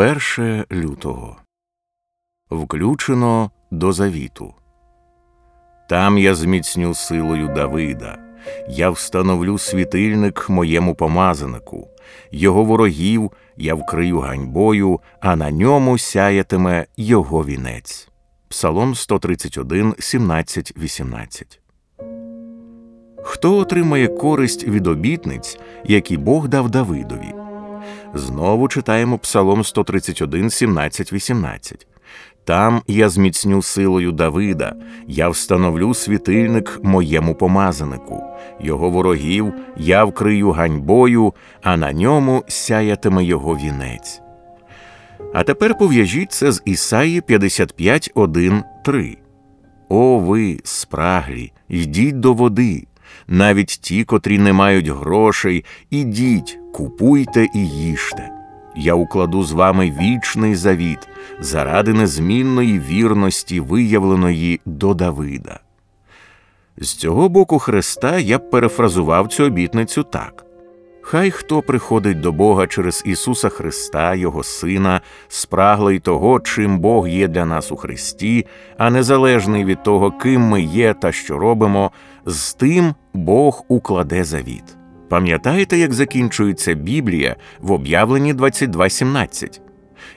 1 лютого. Включено до завіту. Там я зміцню силою Давида, я встановлю світильник моєму помазанику, його ворогів я вкрию ганьбою, а на ньому сяятиме його вінець. Псалом 131, 17, 18. Хто отримає користь від обітниць, які Бог дав Давидові? Знову читаємо Псалом 131, 17, 18. Там я зміцню силою Давида, я встановлю світильник моєму помазанику, його ворогів я вкрию ганьбою, а на ньому сяятиме його вінець. А тепер пов'яжіть це з Ісаї 55, 1, 3. О ви, спраглі, йдіть до води, навіть ті, котрі не мають грошей, ідіть, купуйте і їжте. Я укладу з вами вічний завіт заради незмінної вірності, виявленої до Давида. З цього боку Христа я б перефразував цю обітницю так. Хай хто приходить до Бога через Ісуса Христа, Його Сина, спраглий того, чим Бог є для нас у Христі, а незалежний від того, ким ми є та що робимо, з тим Бог укладе завіт. Пам'ятаєте, як закінчується Біблія в об'явленні 22.17?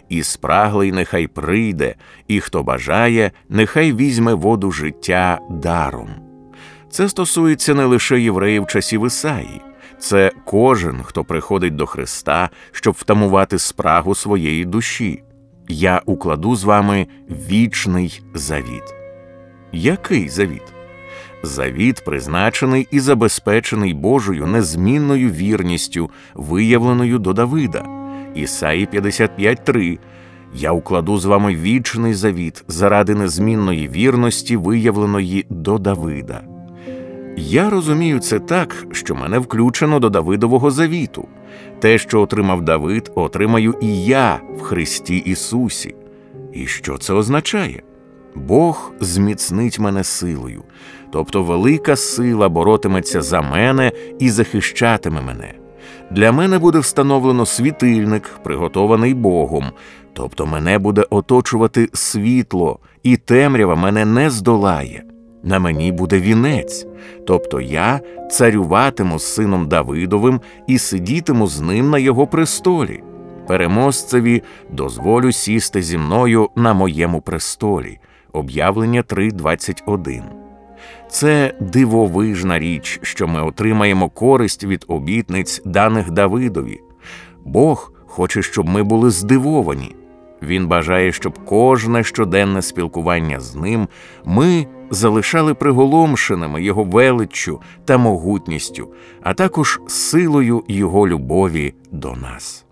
І спраглий нехай прийде, і хто бажає, нехай візьме воду життя даром. Це стосується не лише євреїв часів Ісаї, це кожен, хто приходить до Христа, щоб втамувати спрагу своєї душі. Я укладу з вами вічний завіт. Який завіт? Завіт призначений і забезпечений Божою незмінною вірністю, виявленою до Давида. Ісаї 55.3 Я укладу з вами вічний завіт заради незмінної вірності, виявленої до Давида. Я розумію це так, що мене включено до Давидового завіту. Те, що отримав Давид, отримаю і я в Христі Ісусі. І що це означає? Бог зміцнить мене силою, тобто велика сила боротиметься за мене і захищатиме мене. Для мене буде встановлено світильник, приготований Богом, тобто мене буде оточувати світло, і темрява мене не здолає. На мені буде вінець, тобто я царюватиму з сином Давидовим і сидітиму з ним на його престолі. Переможцеві дозволю сісти зі мною на моєму престолі. Об'явлення 3.21. Це дивовижна річ, що ми отримаємо користь від обітниць, даних Давидові. Бог хоче, щоб ми були здивовані. Він бажає, щоб кожне щоденне спілкування з ним ми залишали приголомшеними його величчю та могутністю, а також силою його любові до нас.